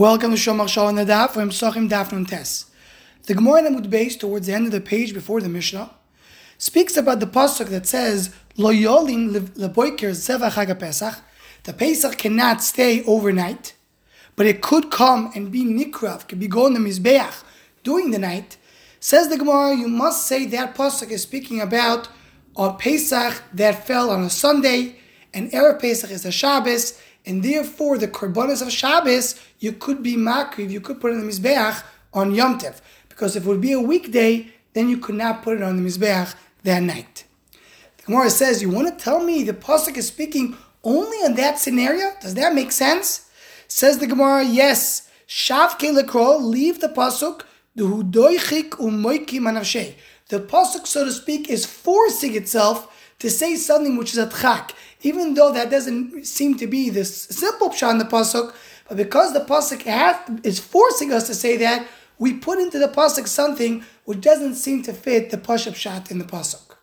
Welcome to Show Machshava and from Sachim Daf Nun Tes. The Gemara in Amud Beis, towards the end of the page before the Mishnah, speaks about the pasuk that says Lo Yolin Leboiker Zeva Chag Pesach. The Pesach cannot stay overnight, but it could come and be nikrav, could be going to Mizbeach during the night. Says the Gemara, you must say that pasuk is speaking about a Pesach that fell on a Sunday, and Erev Pesach is a Shabbos, and therefore the korbanos of Shabbos you could be makriv, you could put it in the mizbeach on Yom Tev, because if it would be a weekday, then you could not put it on the mizbeach that night. The Gemara says, you want to tell me the pasuk is speaking only in that scenario? Does that make sense? Says the Gemara, yes. Shav lekro, leave the pasuk. The pasuk, so to speak, is forcing itself to say something which is a tchak, even though that doesn't seem to be the simple pshat in the pasuk. But because the pasuk has, is forcing us to say that, we put into the pasuk something which doesn't seem to fit the pashup pshat in the pasuk.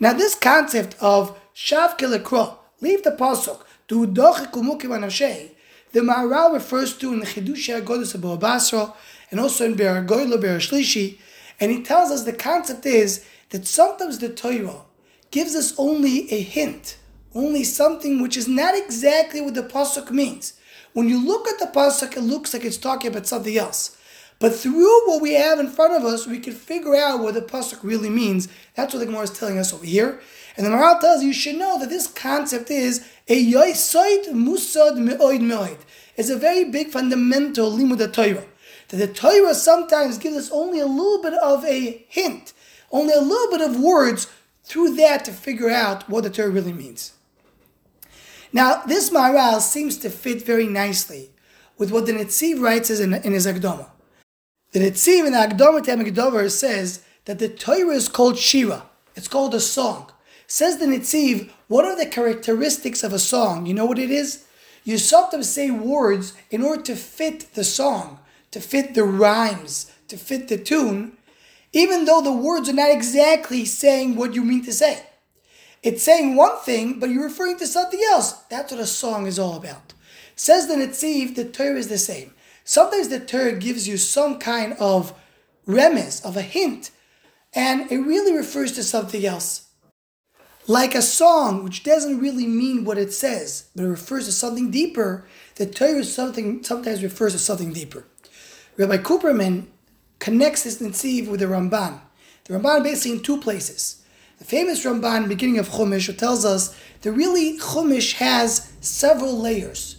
Now, this concept of shav kilekro, leave the pasuk, to dochikumukim the Maharal refers to in the Chidushei Agodus of Basra and also in Be'er Goyla Be'er Shlishi, and he tells us the concept is that sometimes the Torah gives us only a hint, only something which is not exactly what the pasuk means. When you look at the pasuk, it looks like it's talking about something else. But through what we have in front of us, we can figure out what the pasuk really means. That's what the Gemara is telling us over here. And the Maharal tells you, you should know that this concept is a yoisoid musad me'oid me'oid. It's a very big fundamental limud Torah. That the Torah sometimes gives us only a little bit of a hint, only a little bit of words through that to figure out what the Torah really means. Now, this Maharal seems to fit very nicely with what the Netziv writes in, in his Akdama. The Netziv in the Akdama to Ha'amek Davar says that the Torah is called Shira. It's called a song. Says the Netziv, what are the characteristics of a song? You know what it is? You sometimes say words in order to fit the song, to fit the rhymes, to fit the tune, even though the words are not exactly saying what you mean to say. It's saying one thing, but you're referring to something else. That's what a song is all about. Says the Netziv, the Torah is the same. Sometimes the Torah gives you some kind of remiss, of a hint, and it really refers to something else. Like a song, which doesn't really mean what it says, but it refers to something deeper, the Torah something, sometimes refers to something deeper. Rabbi Cooperman connects this Netziv with the Ramban. The Ramban basically in two places. The famous Ramban, beginning of Chumash, tells us that really Chumash has several layers.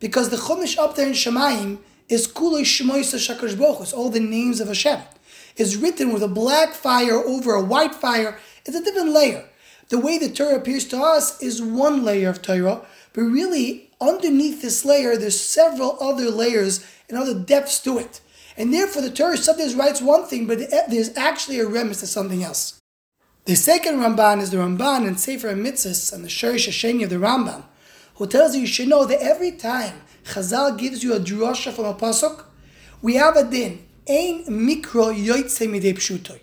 Because the Chumash up there in Shemaim is Kulei Shemoisa Shakash It's all the names of Hashem. It's written with a black fire over a white fire. It's a different layer. The way the Torah appears to us is one layer of Torah, but really underneath this layer, there's several other layers and other depths to it. And therefore, the Torah sometimes writes one thing, but there's actually a remiss to something else. The second Ramban is the Ramban in Sefer Mitzvahs and the Shorish Hasheni of the Rambam, who tells you you should know that every time Chazal gives you a drasha from a pasuk, we have a din. Ein mikro yoitze midei pshutoy.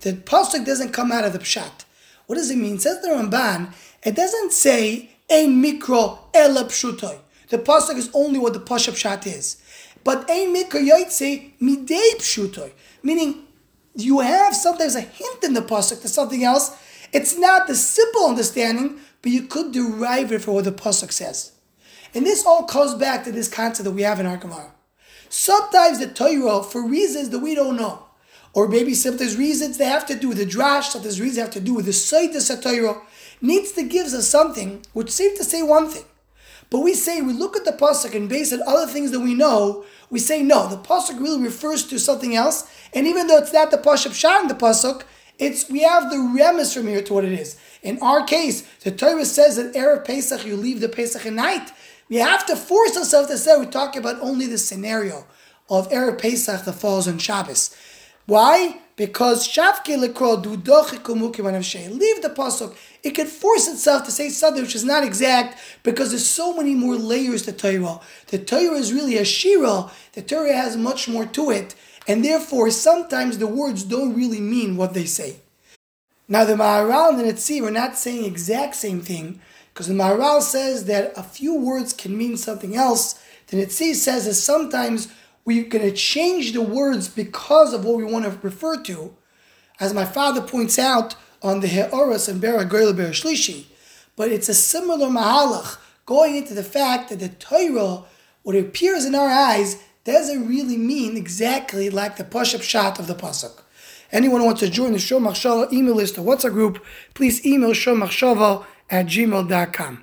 The pasuk doesn't come out of the pshat. What does it mean? Says the Ramban, it doesn't say ein mikro ela pshutoy. The pasuk is only what the pasuk pshat is. But ein mikro yoitze midei pshutoy. Meaning, you have sometimes a hint in the pasuk to something else. It's not the simple understanding, but you could derive it from what the pasuk says. And this all comes back to this concept that we have in our Gemara. Sometimes the Torah, for reasons that we don't know, or maybe sometimes reasons that have to do with the drash, sometimes reasons have to do with the Saitis Torah, needs to give us something which seems to say one thing. But we say, we look at the Pasuk and base on other things that we know, we say, no, the Pasuk really refers to something else, and even though it's not the Pasuk Shah the Pasuk, it's we have the remes from here to what it is. In our case, the Torah says that Erev Pesach, you leave the Pesach at night. We have to force ourselves to say we talk about only the scenario of Erev Pesach that falls on Shabbos. Why? Because Shavke Lekro Leave the pasuk. It can force itself to say something which is not exact because there's so many more layers to Torah. The Torah is really a shira. The Torah has much more to it, and therefore sometimes the words don't really mean what they say. Now the Maharal and the Netziv are not saying exact same thing because the Maharal says that a few words can mean something else The Netziv says that sometimes we're going to change the words because of what we want to refer to, as my father points out on the He'oras and Be'er Goyla Be'er Shlishi. But it's a similar mahalach going into the fact that the Torah, what appears in our eyes, doesn't really mean exactly like the pashup pshat of the pasuk. Anyone who wants to join the Show Machshava email list or WhatsApp group, please email showmachshava at gmail.com.